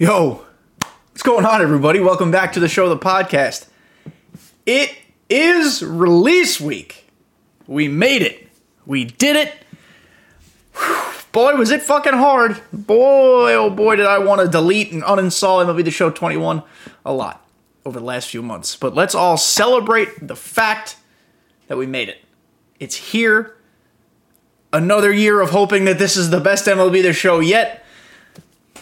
Yo, what's going on, everybody? Welcome back to the show, the podcast. It is release week. We made it. We did it. Whew. Boy, was it fucking hard. Boy, oh boy, did I want to delete and uninstall MLB The Show 21 a lot over the last few months. But let's all celebrate the fact that we made it. It's here. Another year of hoping that this is the best MLB The Show yet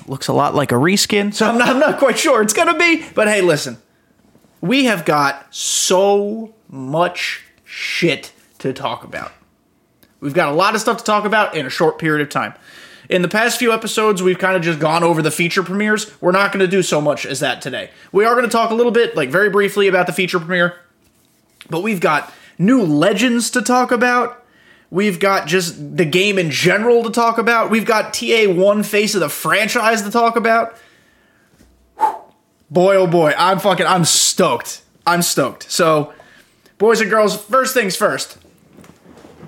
looks a lot like a reskin, so I'm not, I'm not quite sure it's gonna be. But hey, listen, we have got so much shit to talk about. We've got a lot of stuff to talk about in a short period of time. In the past few episodes, we've kind of just gone over the feature premieres. We're not going to do so much as that today. We are going to talk a little bit, like very briefly, about the feature premiere, but we've got new legends to talk about. We've got just the game in general to talk about. We've got TA1 face of the franchise to talk about. Boy, oh boy, I'm fucking, I'm stoked. I'm stoked. So, boys and girls, first things first.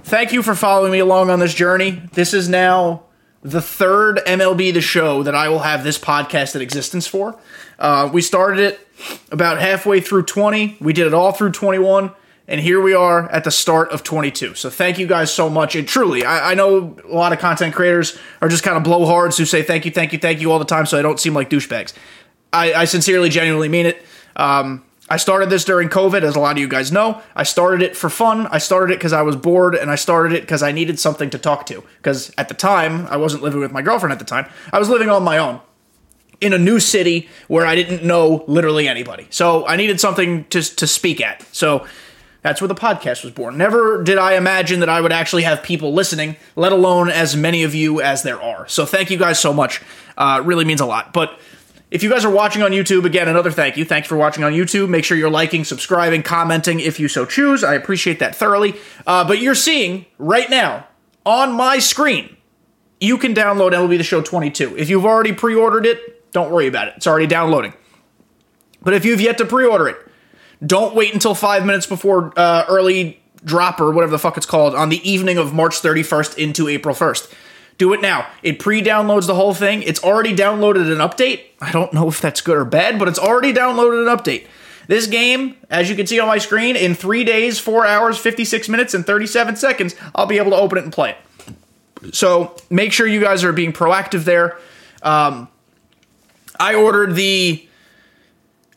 Thank you for following me along on this journey. This is now the third MLB The Show that I will have this podcast in existence for. Uh, we started it about halfway through 20. We did it all through 21 and here we are at the start of 22. So thank you guys so much. And truly, I, I, know a lot of content creators are just kind of blowhards who say thank you, thank you, thank you all the time, so I don't seem like douchebags. I, I sincerely, genuinely mean it. Um, I started this during COVID, as a lot of you guys know. I started it for fun. I started it because I was bored, and I started it because I needed something to talk to. Because at the time, I wasn't living with my girlfriend at the time. I was living on my own in a new city where I didn't know literally anybody. So I needed something to, to speak at. So that's where the podcast was born. Never did I imagine that I would actually have people listening, let alone as many of you as there are. So thank you guys so much. Uh, really means a lot. But if you guys are watching on YouTube, again, another thank you. Thanks for watching on YouTube. Make sure you're liking, subscribing, commenting if you so choose. I appreciate that thoroughly. Uh, but you're seeing right now on my screen, you can download MLB The Show 22. If you've already pre ordered it, don't worry about it. It's already downloading. But if you've yet to pre order it, don't wait until five minutes before uh, early drop or whatever the fuck it's called on the evening of March 31st into April 1st. Do it now. It pre downloads the whole thing. It's already downloaded an update. I don't know if that's good or bad, but it's already downloaded an update. This game, as you can see on my screen, in three days, four hours, 56 minutes, and 37 seconds, I'll be able to open it and play it. So make sure you guys are being proactive there. Um, I ordered the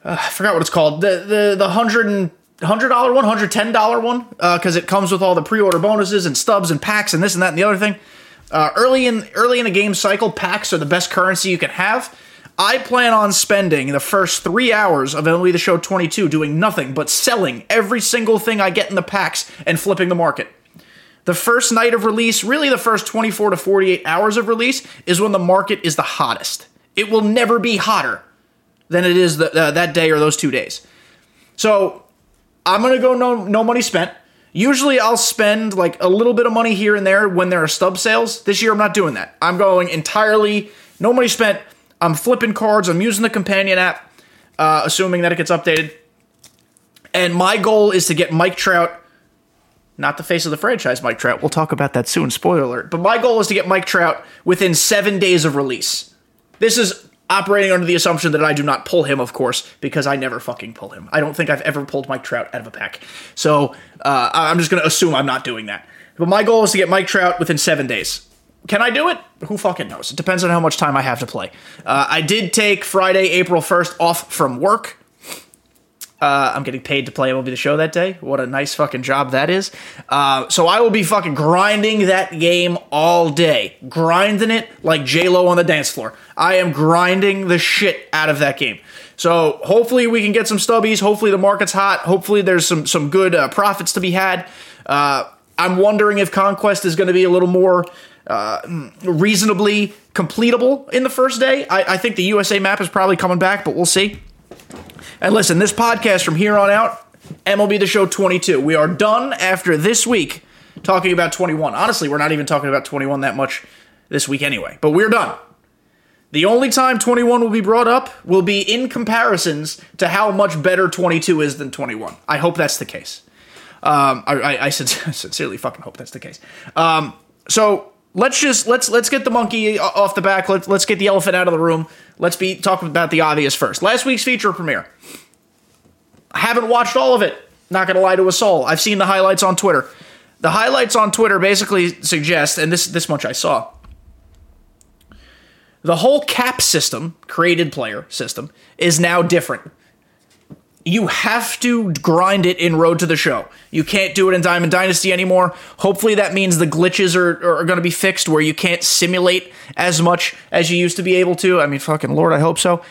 uh, I forgot what it's called. The the the hundred and hundred dollar one, hundred ten dollar one, because uh, it comes with all the pre order bonuses and stubs and packs and this and that and the other thing. Uh, early in early in the game cycle, packs are the best currency you can have. I plan on spending the first three hours of MLB The Show 22 doing nothing but selling every single thing I get in the packs and flipping the market. The first night of release, really the first 24 to 48 hours of release, is when the market is the hottest. It will never be hotter than it is the, uh, that day or those two days. So I'm gonna go no no money spent. Usually I'll spend like a little bit of money here and there when there are stub sales. This year I'm not doing that. I'm going entirely no money spent. I'm flipping cards. I'm using the companion app, uh, assuming that it gets updated. And my goal is to get Mike Trout, not the face of the franchise, Mike Trout. We'll talk about that soon. Spoiler alert. But my goal is to get Mike Trout within seven days of release. This is operating under the assumption that I do not pull him, of course, because I never fucking pull him. I don't think I've ever pulled Mike Trout out of a pack. So uh, I'm just going to assume I'm not doing that. But my goal is to get Mike Trout within seven days. Can I do it? Who fucking knows? It depends on how much time I have to play. Uh, I did take Friday, April 1st off from work uh, I'm getting paid to play MLB The Show that day. What a nice fucking job that is. Uh, so I will be fucking grinding that game all day, grinding it like J Lo on the dance floor. I am grinding the shit out of that game. So hopefully we can get some stubbies. Hopefully the market's hot. Hopefully there's some some good uh, profits to be had. Uh, I'm wondering if Conquest is going to be a little more uh, reasonably completable in the first day. I, I think the USA map is probably coming back, but we'll see. And listen, this podcast from here on out, MLB The Show 22. We are done after this week talking about 21. Honestly, we're not even talking about 21 that much this week anyway, but we're done. The only time 21 will be brought up will be in comparisons to how much better 22 is than 21. I hope that's the case. Um, I, I, I, sincerely fucking hope that's the case. Um, so let's just let's let's get the monkey off the back. Let's let's get the elephant out of the room. Let's be talk about the obvious first. Last week's feature premiere. I haven't watched all of it. Not gonna lie to a soul. I've seen the highlights on Twitter. The highlights on Twitter basically suggest, and this this much I saw. The whole cap system, created player system, is now different you have to grind it in Road to the Show. You can't do it in Diamond Dynasty anymore. Hopefully, that means the glitches are, are going to be fixed where you can't simulate as much as you used to be able to. I mean, fucking Lord, I hope so.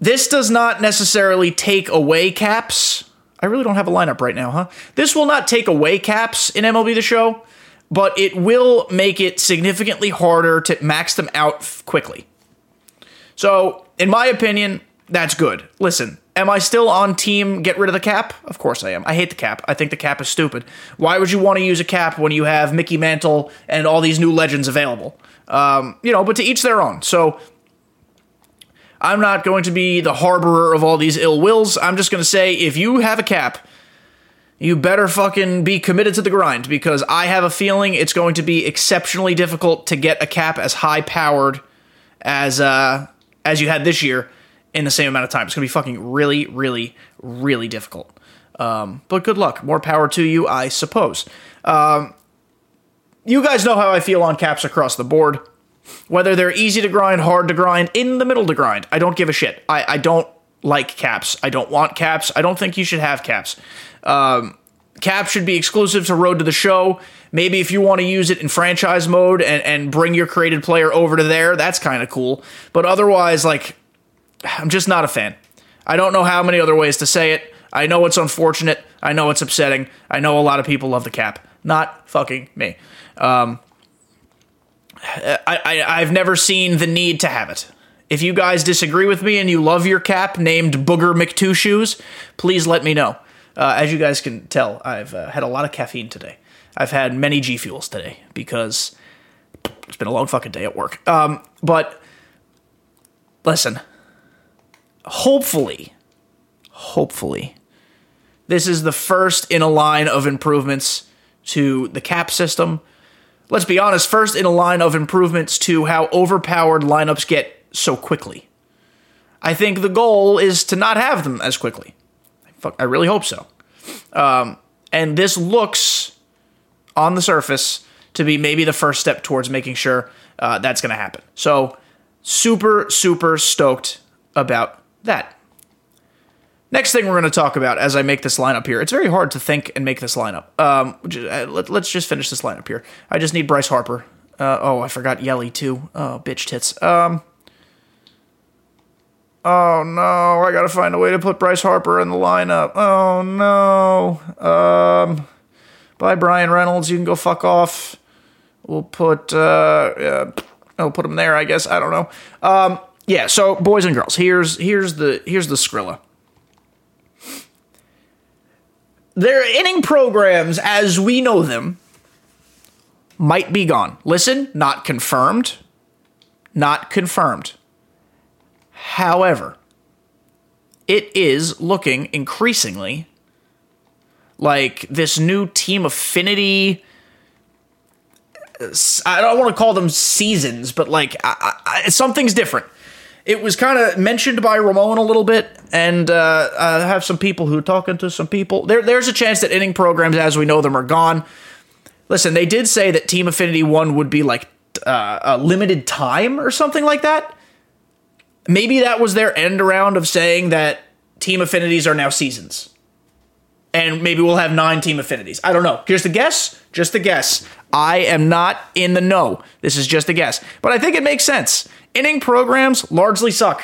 This does not necessarily take away caps. I really don't have a lineup right now, huh? This will not take away caps in MLB The Show, but it will make it significantly harder to max them out quickly. So, in my opinion, that's good. Listen, Am I still on team get rid of the cap? Of course I am. I hate the cap. I think the cap is stupid. Why would you want to use a cap when you have Mickey Mantle and all these new legends available? Um, you know, but to each their own. So I'm not going to be the harborer of all these ill wills. I'm just going to say if you have a cap, you better fucking be committed to the grind because I have a feeling it's going to be exceptionally difficult to get a cap as high powered as uh, as you had this year in the same amount of time. It's going to be fucking really, really, really difficult. Um, but good luck. More power to you, I suppose. Um, you guys know how I feel on caps across the board. Whether they're easy to grind, hard to grind, in the middle to grind, I don't give a shit. I, I don't like caps. I don't want caps. I don't think you should have caps. Um, cap should be exclusive to Road to the Show. Maybe if you want to use it in franchise mode and, and bring your created player over to there, that's kind of cool. But otherwise, like, I'm just not a fan. I don't know how many other ways to say it. I know it's unfortunate. I know it's upsetting. I know a lot of people love the cap. Not fucking me. Um, I, I, have never seen the need to have it. If you guys disagree with me and you love your cap named Booger McTwo Shoes, please let me know. Uh, as you guys can tell, I've uh, had a lot of caffeine today. I've had many G Fuels today because it's been a long fucking day at work. Um, but listen, hopefully, hopefully, this is the first in a line of improvements to the cap system. Let's be honest, first in a line of improvements to how overpowered lineups get so quickly. I think the goal is to not have them as quickly. Fuck, I really hope so. Um, and this looks on the surface to be maybe the first step towards making sure uh, that's going to happen. So, super, super stoked about that. Next thing we're going to talk about as I make this lineup here. It's very hard to think and make this lineup. Um, uh, let, us just finish this lineup here. I just need Bryce Harper. Uh, oh, I forgot Yelly too. Oh, bitch tits. Um, oh no, I got to find a way to put Bryce Harper in the lineup. Oh no. Um, bye Bryan Reynolds. You can go fuck off. We'll put uh, uh I'll put him there. I guess I don't know. Um, yeah, so boys and girls, here's here's the here's the Skrilla. Their inning programs, as we know them, might be gone. Listen, not confirmed. Not confirmed. However, it is looking increasingly like this new team affinity. Uh, I don't want to call them seasons, but like I, I, something's different it was kind of mentioned by Ramone a little bit, and uh, I have some people who are talking to some people. There, there's a chance that inning programs, as we know them, are gone. Listen, they did say that Team Affinity One would be like uh, a limited time or something like that. Maybe that was their end around of saying that Team Affinities are now seasons. And maybe we'll have nine team affinities. I don't know. Here's the guess. Just a guess. I am not in the know. This is just a guess. But I think it makes sense. Inning programs largely suck.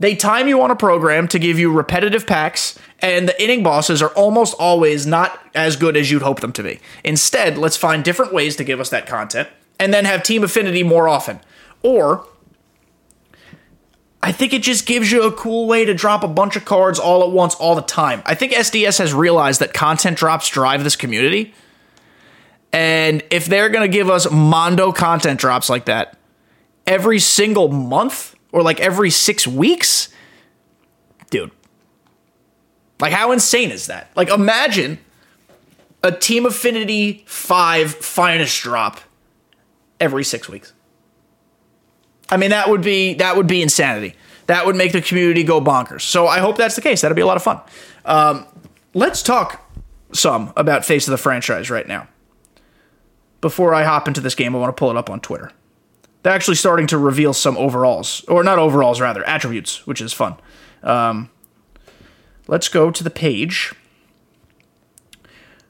They time you on a program to give you repetitive packs, and the inning bosses are almost always not as good as you'd hope them to be. Instead, let's find different ways to give us that content and then have team affinity more often. Or I think it just gives you a cool way to drop a bunch of cards all at once all the time. I think SDS has realized that content drops drive this community. And if they're going to give us Mondo content drops like that, every single month or like every six weeks, dude. Like, how insane is that? Like, imagine a Team Affinity 5 finest drop every six weeks. I mean, that would be that would be insanity. That would make the community go bonkers. So I hope that's the case. That'd be a lot of fun. Um, let's talk some about face of the franchise right now. Before I hop into this game, I want to pull it up on Twitter. Actually starting to reveal some overalls, or not overalls, rather attributes, which is fun. Um, let's go to the page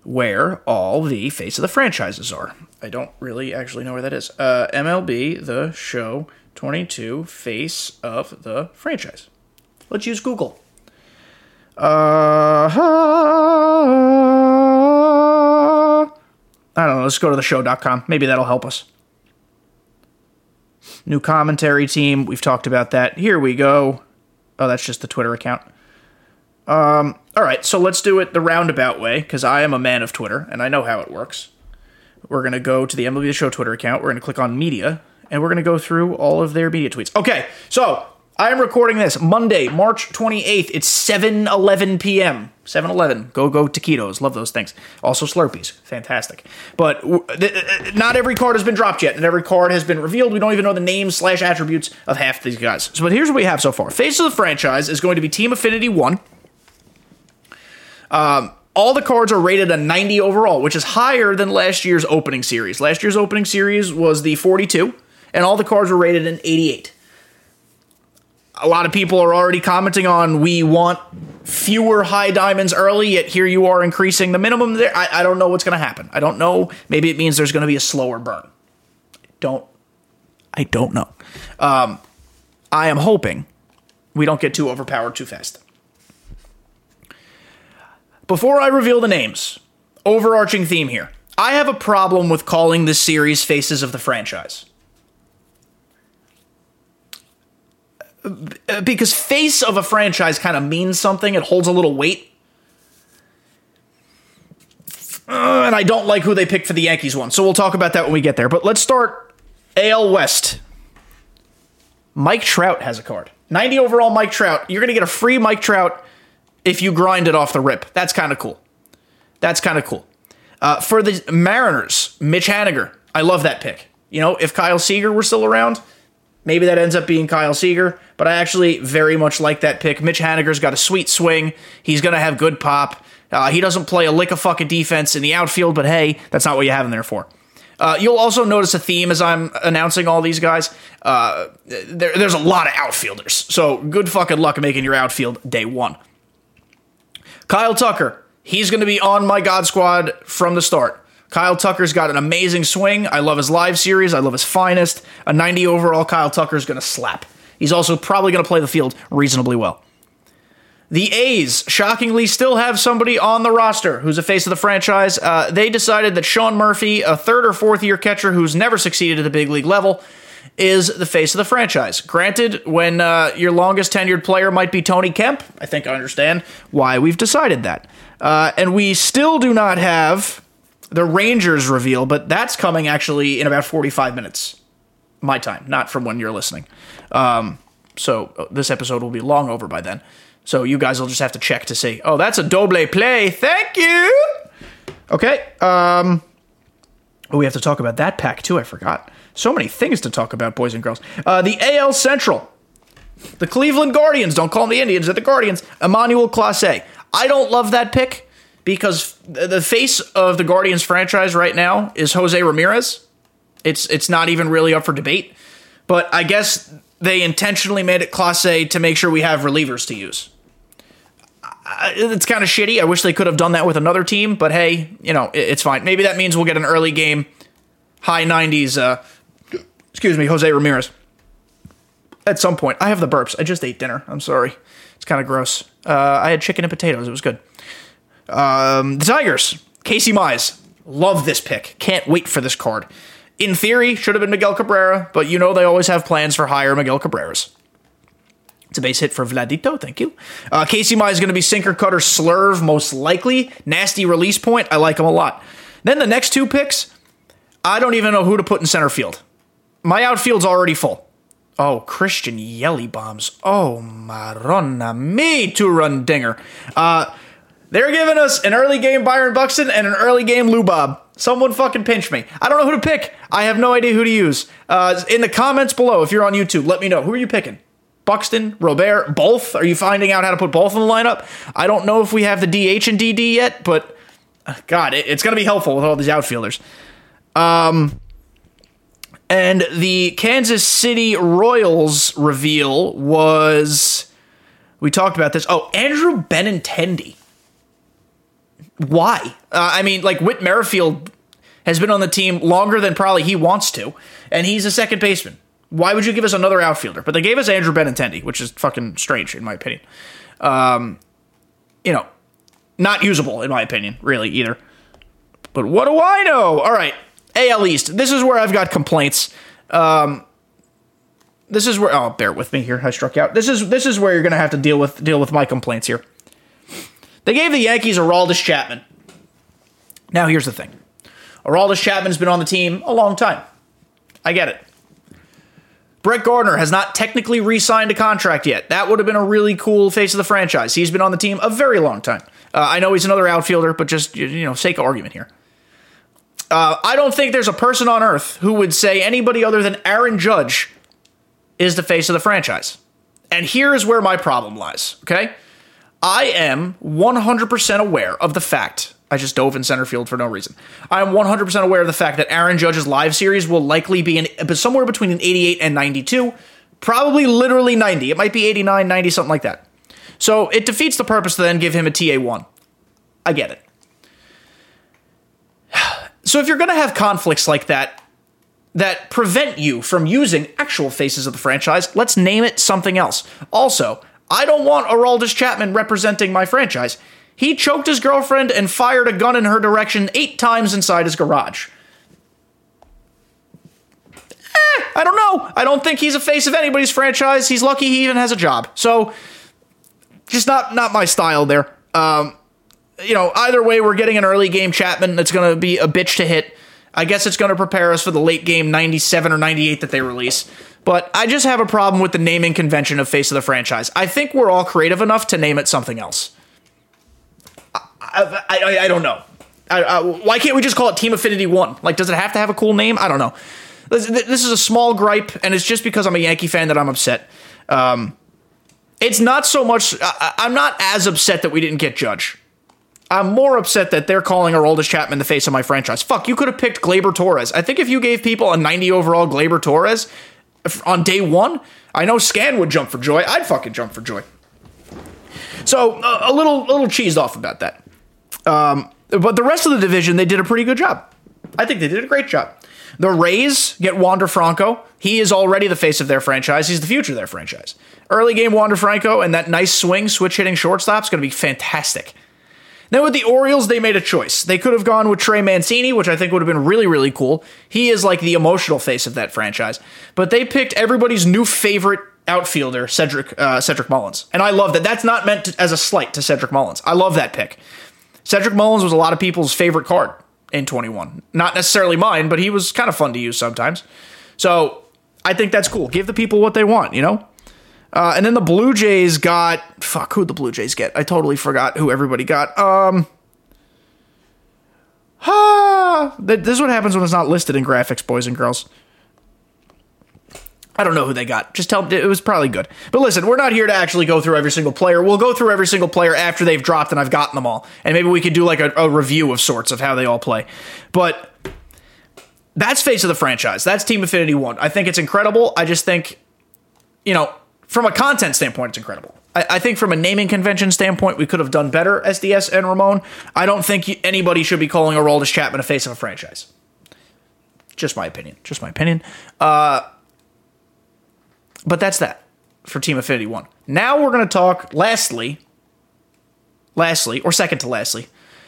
where all the face of the franchises are. I don't really actually know where that is. Uh, MLB The Show 22 Face of the Franchise. Let's use Google. Uh, I don't know. Let's go to the show.com. Maybe that'll help us. New commentary team. We've talked about that. Here we go. Oh, that's just the Twitter account. Um, all right, so let's do it the roundabout way because I am a man of Twitter and I know how it works. We're going to go to the MLB The Show Twitter account. We're going to click on media and we're going to go through all of their media tweets. Okay, so I am recording this Monday, March 28th. It's 7 11 p.m. 7 11. Go, go, taquitos. Love those things. Also, Slurpees. Fantastic. But w- th- th- not every card has been dropped yet, and every card has been revealed. We don't even know the names slash attributes of half these guys. So, but here's what we have so far Face of the franchise is going to be Team Affinity 1. Um, all the cards are rated a 90 overall, which is higher than last year's opening series. Last year's opening series was the 42, and all the cards were rated an 88 a lot of people are already commenting on we want fewer high diamonds early, yet here you are increasing the minimum there. I, I don't know what's going to happen. I don't know. Maybe it means there's going to be a slower burn. Don't. I don't know. Um, I am hoping we don't get too overpowered too fast. Before I reveal the names, overarching theme here. I have a problem with calling this series Faces of the Franchise. Because face of a franchise kind of means something. It holds a little weight. Uh, and I don't like who they picked for the Yankees one. So we'll talk about that when we get there. But let's start AL West. Mike Trout has a card. 90 overall Mike Trout. You're going to get a free Mike Trout if you grind it off the rip. That's kind of cool. That's kind of cool. Uh, for the Mariners, Mitch Haniger. I love that pick. You know, if Kyle Seager were still around, maybe that ends up being Kyle Seager but I actually very much like that pick. Mitch Haniger's got a sweet swing. He's going to have good pop. Uh, he doesn't play a lick of fucking defense in the outfield, but hey, that's not what you have him there for. Uh, you'll also notice a theme as I'm announcing all these guys. Uh, there, there's a lot of outfielders, so good fucking luck making your outfield day one. Kyle Tucker, he's going to be on my God squad from the start. Kyle Tucker's got an amazing swing. I love his live series. I love his finest. A 90 overall Kyle Tucker's going to slap. He's also probably going to play the field reasonably well. The A's shockingly still have somebody on the roster who's a face of the franchise. Uh, they decided that Sean Murphy, a third or fourth year catcher who's never succeeded at the big league level, is the face of the franchise. Granted, when uh, your longest tenured player might be Tony Kemp, I think I understand why we've decided that. Uh, and we still do not have the Rangers reveal, but that's coming actually in about 45 minutes. My time, not from when you're listening. Um, so uh, this episode will be long over by then. So you guys will just have to check to see. Oh, that's a doble play. Thank you. Okay. Um, oh, we have to talk about that pack too. I forgot. So many things to talk about, boys and girls. Uh, the AL Central. The Cleveland Guardians. Don't call them the Indians. They're the Guardians. Emmanuel Clase. I don't love that pick because the face of the Guardians franchise right now is Jose Ramirez. It's it's not even really up for debate. But I guess they intentionally made it Clase to make sure we have relievers to use. It's kind of shitty. I wish they could have done that with another team, but hey, you know, it's fine. Maybe that means we'll get an early game, high 90s, uh, excuse me, Jose Ramirez. At some point. I have the burps. I just ate dinner. I'm sorry. It's kind of gross. Uh, I had chicken and potatoes. It was good. Um, the Tigers, Casey Mize. Love this pick. Can't wait for this card in theory, should have been Miguel Cabrera, but you know they always have plans for higher Miguel Cabreras. It's a base hit for Vladito. Thank you. Uh, Casey Mize is going to be sinker cutter slurve, most likely. Nasty release point. I like him a lot. Then the next two picks, I don't even know who to put in center field. My outfield's already full. Oh, Christian Yelly bombs. Oh, Maronna me to run dinger. Uh, They're giving us an early game Byron Buxton and an early game Lou Bob. Someone fucking pinch me. I don't know who to pick. I have no idea who to use. Uh, in the comments below, if you're on YouTube, let me know. Who are you picking? Buxton, Robert, both? Are you finding out how to put both in the lineup? I don't know if we have the DH and DD yet, but uh, God, it, it's going to be helpful with all these outfielders. Um, and the Kansas City Royals reveal was we talked about this. Oh, Andrew Benintendi. Why? Uh, I mean, like Whit Merrifield has been on the team longer than probably he wants to, and he's a second baseman. Why would you give us another outfielder? But they gave us Andrew Benintendi, which is fucking strange in my opinion. Um, you know, not usable in my opinion, really either. But what do I know? All right, AL East. This is where I've got complaints. Um, this is where oh, bear with me here. I struck out. This is this is where you're gonna have to deal with deal with my complaints here. They gave the Yankees Aroldis Chapman. Now here's the thing. Aroldis Chapman's been on the team a long time. I get it. Brett Gardner has not technically re-signed a contract yet. That would have been a really cool face of the franchise. He's been on the team a very long time. Uh, I know he's another outfielder, but just you know, sake of argument here. Uh, I don't think there's a person on earth who would say anybody other than Aaron Judge is the face of the franchise. And here is where my problem lies, okay? I am 100% aware of the fact. I just dove in center field for no reason. I am 100% aware of the fact that Aaron Judge's live series will likely be in somewhere between an 88 and 92, probably literally 90. It might be 89, 90, something like that. So it defeats the purpose to then give him a TA1. I get it. So if you're going to have conflicts like that that prevent you from using actual faces of the franchise, let's name it something else. Also, I don't want Aroldis Chapman representing my franchise. He choked his girlfriend and fired a gun in her direction eight times inside his garage. Eh, I don't know. I don't think he's a face of anybody's franchise. He's lucky he even has a job. So, just not not my style there. Um, you know, either way, we're getting an early game Chapman that's going to be a bitch to hit. I guess it's going to prepare us for the late game 97 or 98 that they release. But I just have a problem with the naming convention of face of the franchise. I think we're all creative enough to name it something else. I, I, I don't know. I, I, why can't we just call it Team Affinity 1? Like, does it have to have a cool name? I don't know. This, this is a small gripe, and it's just because I'm a Yankee fan that I'm upset. Um, it's not so much, I, I'm not as upset that we didn't get Judge. I'm more upset that they're calling Aroldis Chapman the face of my franchise. Fuck, you could have picked Gleyber Torres. I think if you gave people a 90 overall Gleyber Torres on day one, I know Scan would jump for joy. I'd fucking jump for joy. So uh, a little little cheesed off about that. Um, but the rest of the division, they did a pretty good job. I think they did a great job. The Rays get Wander Franco. He is already the face of their franchise. He's the future of their franchise. Early game Wander Franco and that nice swing, switch hitting shortstop is going to be fantastic. Then with the Orioles, they made a choice. They could have gone with Trey Mancini, which I think would have been really, really cool. He is like the emotional face of that franchise. But they picked everybody's new favorite outfielder, Cedric uh, Cedric Mullins, and I love that. That's not meant to, as a slight to Cedric Mullins. I love that pick. Cedric Mullins was a lot of people's favorite card in 21. Not necessarily mine, but he was kind of fun to use sometimes. So I think that's cool. Give the people what they want, you know. Uh, and then the Blue Jays got fuck who the Blue Jays get? I totally forgot who everybody got. Um, ah, this is what happens when it's not listed in graphics, boys and girls. I don't know who they got. Just tell it was probably good. But listen, we're not here to actually go through every single player. We'll go through every single player after they've dropped and I've gotten them all, and maybe we could do like a, a review of sorts of how they all play. But that's face of the franchise. That's Team Affinity One. I think it's incredible. I just think, you know, from a content standpoint, it's incredible. I, I, think from a naming convention standpoint, we could have done better, SDS and Ramone. I don't think anybody should be calling Aroldis Chapman a face of a franchise. Just my opinion. Just my opinion. Uh, but that's that for Team Affinity 1. Now we're going to talk, lastly, lastly, or second to lastly,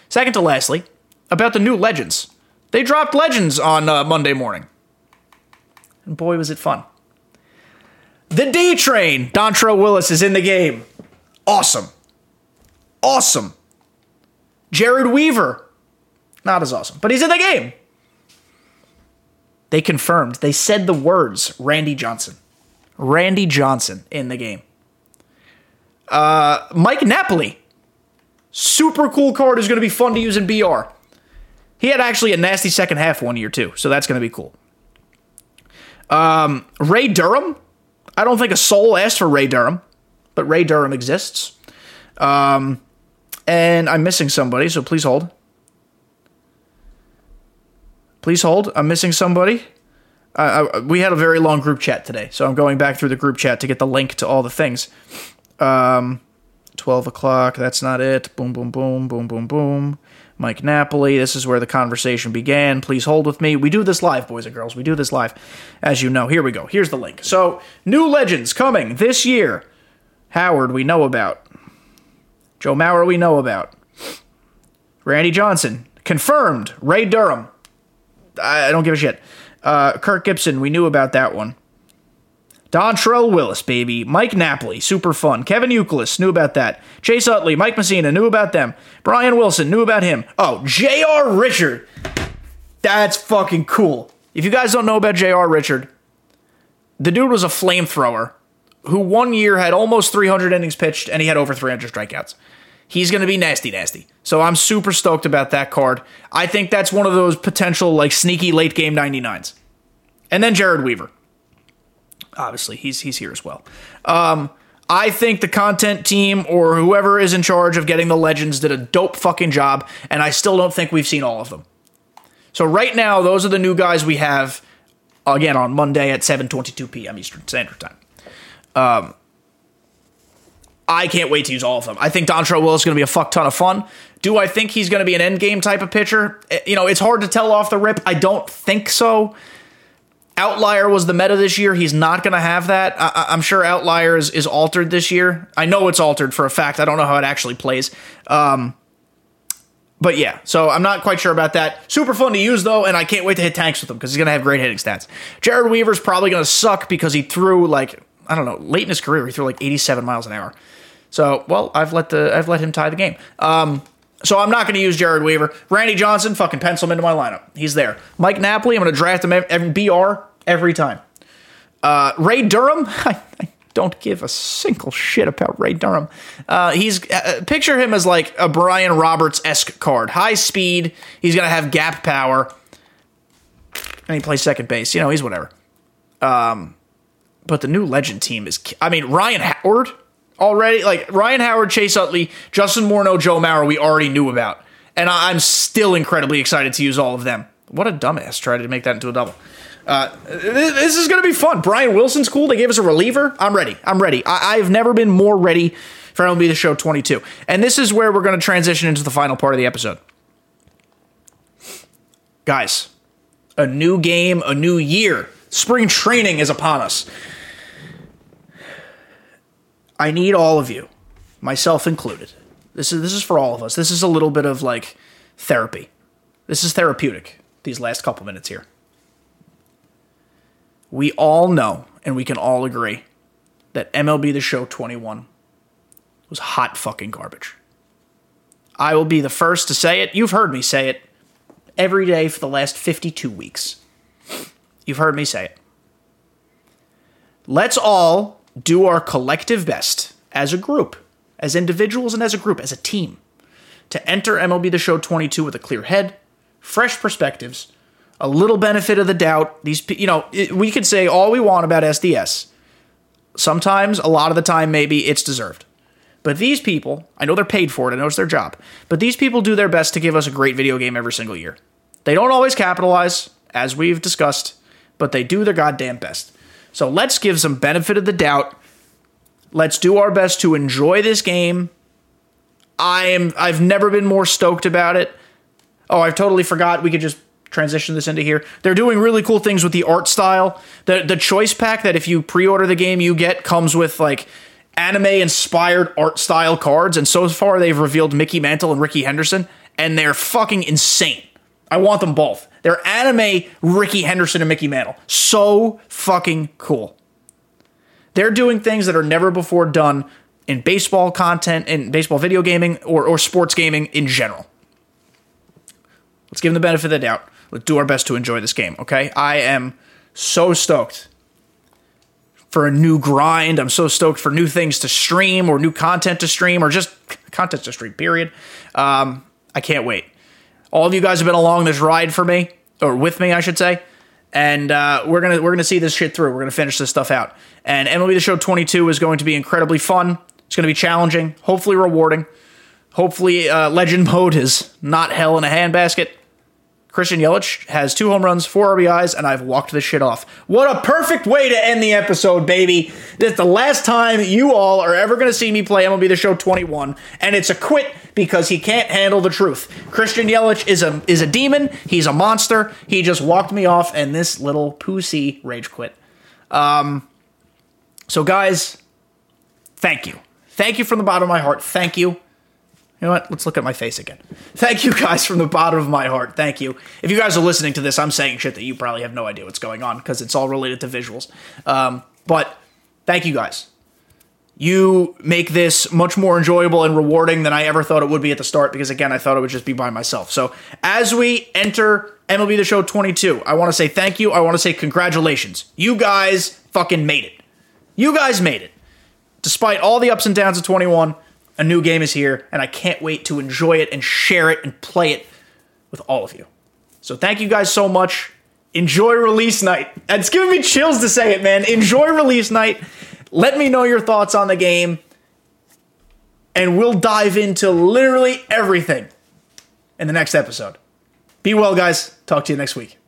second to lastly, about the new Legends. They dropped Legends on uh, Monday morning. And boy, was it fun. The D Train, Dontrelle Willis is in the game. Awesome. Awesome. Jered Weaver, not as awesome, but he's in the game. They confirmed, they said the words Randy Johnson. Randy Johnson in the game. Uh, Mike Napoli Super cool card is going to be fun to use in BR. He had actually a nasty second half one year too, so that's going to be cool. Um, Ray Durham. I don't think a soul asked for Ray Durham, but Ray Durham exists. Um, and I'm missing somebody, so please hold. Please hold. I'm missing somebody. Uh, I, we had a very long group chat today, so I'm going back through the group chat to get the link to all the things. Um, 12 o'clock, that's not it. Boom, boom, boom, boom, boom, boom. Mike Napoli, this is where the conversation began. Please hold with me. We do this live, boys and girls. We do this live, as you know. Here we go. Here's the link. So, new legends coming this year. Howard, we know about. Joe Mauer, we know about. Randy Johnson, confirmed. Ray Durham, I don't give a shit. Uh, Kirk Gibson, we knew about that one. Dontrelle Willis, baby. Mike Napoli, super fun. Kevin Youkilis, knew about that. Chase Utley, Mike Mussina, knew about them. Brian Wilson, knew about him. Oh, J.R. Richard. That's fucking cool. If you guys don't know about J.R. Richard, the dude was a flamethrower who one year had almost 300 innings pitched and he had over 300 strikeouts. He's going to be nasty, nasty. So I'm super stoked about that card. I think that's one of those potential, like, sneaky late game 99s. And then Jered Weaver obviously he's he's here as well. Um, I think the content team or whoever is in charge of getting the legends did a dope fucking job, and I still don't think we've seen all of them. So right now, those are the new guys we have again on Monday at 7:22 p.m. Eastern Standard Time. Um, I can't wait to use all of them. I think Dontrelle Willis is going to be a fuck ton of fun. Do I think he's going to be an end game type of pitcher? Eh, you know, it's hard to tell off the rip. I don't think so. Outlier was the meta this year. He's not going to have that. I- am sure Outlier is, is, altered this year. I know it's altered for a fact. I don't know how it actually plays. Um, but yeah, so I'm not quite sure about that. Super fun to use though, and I can't wait to hit tanks with him because he's going to have great hitting stats. Jered Weaver's probably going to suck because he threw like I don't know late in his career he threw like 87 miles an hour. So well, I've let the I've let him tie the game. Um, so I'm not going to use Jered Weaver. Randy Johnson, fucking pencil him into my lineup. He's there. Mike Napoli, I'm going to draft him BR every time. Uh, Ray Durham, I, I, don't give a single shit about Ray Durham. Uh, he's uh, picture him as like a Brian Roberts esque card, high speed. He's gonna have gap power, and he plays second base. You know, he's whatever. Um, but the new legend team is, I mean, Ryan Howard already. Like Ryan Howard, Chase Utley, Justin Morneau, Joe Mauer, we already knew about, and I, I'm still incredibly excited to use all of them. What a dumbass tried to make that into a double. Uh, this is going to be fun. Brian Wilson's cool. They gave us a reliever. I'm ready. I'm ready. I- have never been more ready for MLB The Show 22. And this is where we're going to transition into the final part of the episode. Guys, a new game, a new year. Spring training is upon us. I need all of you, myself included. This is this is for all of us. This is a little bit of like therapy. This is therapeutic. These last couple minutes here we all know and we can all agree that MLB The Show 21 was hot fucking garbage. I will be the first to say it. You've heard me say it every day for the last 52 weeks. You've heard me say it. Let's all do our collective best as a group, as individuals and as a group, as a team, to enter MLB The Show 22 with a clear head, fresh perspectives, a little benefit of the doubt. These, you know, we could say all we want about SDS. Sometimes, a lot of the time, maybe it's deserved. But these people, I know they're paid for it, I know it's their job, but these people do their best to give us a great video game every single year. They don't always capitalize, as we've discussed, but they do their goddamn best. So let's give some benefit of the doubt. Let's do our best to enjoy this game. I am I've never been more stoked about it. Oh, I've totally forgot we could just transition this into here. They're doing really cool things with the art style. The the choice pack that if you pre-order the game you get comes with like anime inspired art style cards and so far they've revealed Mickey Mantle and Rickey Henderson and they're fucking insane. I want them both. They're anime Rickey Henderson and Mickey Mantle. So fucking cool. They're doing things that are never before done in baseball content, in baseball video gaming, or, or sports gaming in general. Let's give them the benefit of the doubt. Let's do our best to enjoy this game, okay? I am so stoked for a new grind. I'm so stoked for new things to stream or new content to stream or just content to stream. Period. Um, I can't wait. All of you guys have been along this ride for me, or with me, I should say, and uh, we're gonna we're gonna see this shit through. We're gonna finish this stuff out. And MLB The Show 22 is going to be incredibly fun. It's going to be challenging, hopefully rewarding. Hopefully, uh, Legend Mode is not hell in a handbasket. Christian Yelich has two home runs, four RBIs, and I've walked this shit off. What a perfect way to end the episode, baby. This is the last time you all are ever going to see me play MLB The Show 21, and it's a quit because he can't handle the truth. Christian Yelich is a is a demon. He's a monster. He just walked me off, and this little pussy rage quit. Um, so guys, thank you. Thank you from the bottom of my heart. Thank you. You know what? Let's look at my face again. Thank you guys from the bottom of my heart. Thank you. If you guys are listening to this, I'm saying shit that you probably have no idea what's going on because it's all related to visuals. Um, but thank you guys. You make this much more enjoyable and rewarding than I ever thought it would be at the start because, again, I thought it would just be by myself. So, as we enter MLB The Show 22, I want to say thank you. I want to say congratulations. You guys fucking made it. You guys made it. Despite all the ups and downs of 21, a new game is here, and I can't wait to enjoy it and share it and play it with all of you. So thank you guys so much. Enjoy release night. It's giving me chills to say it, man. Enjoy release night. Let me know your thoughts on the game, and we'll dive into literally everything in the next episode. Be well, guys. Talk to you next week.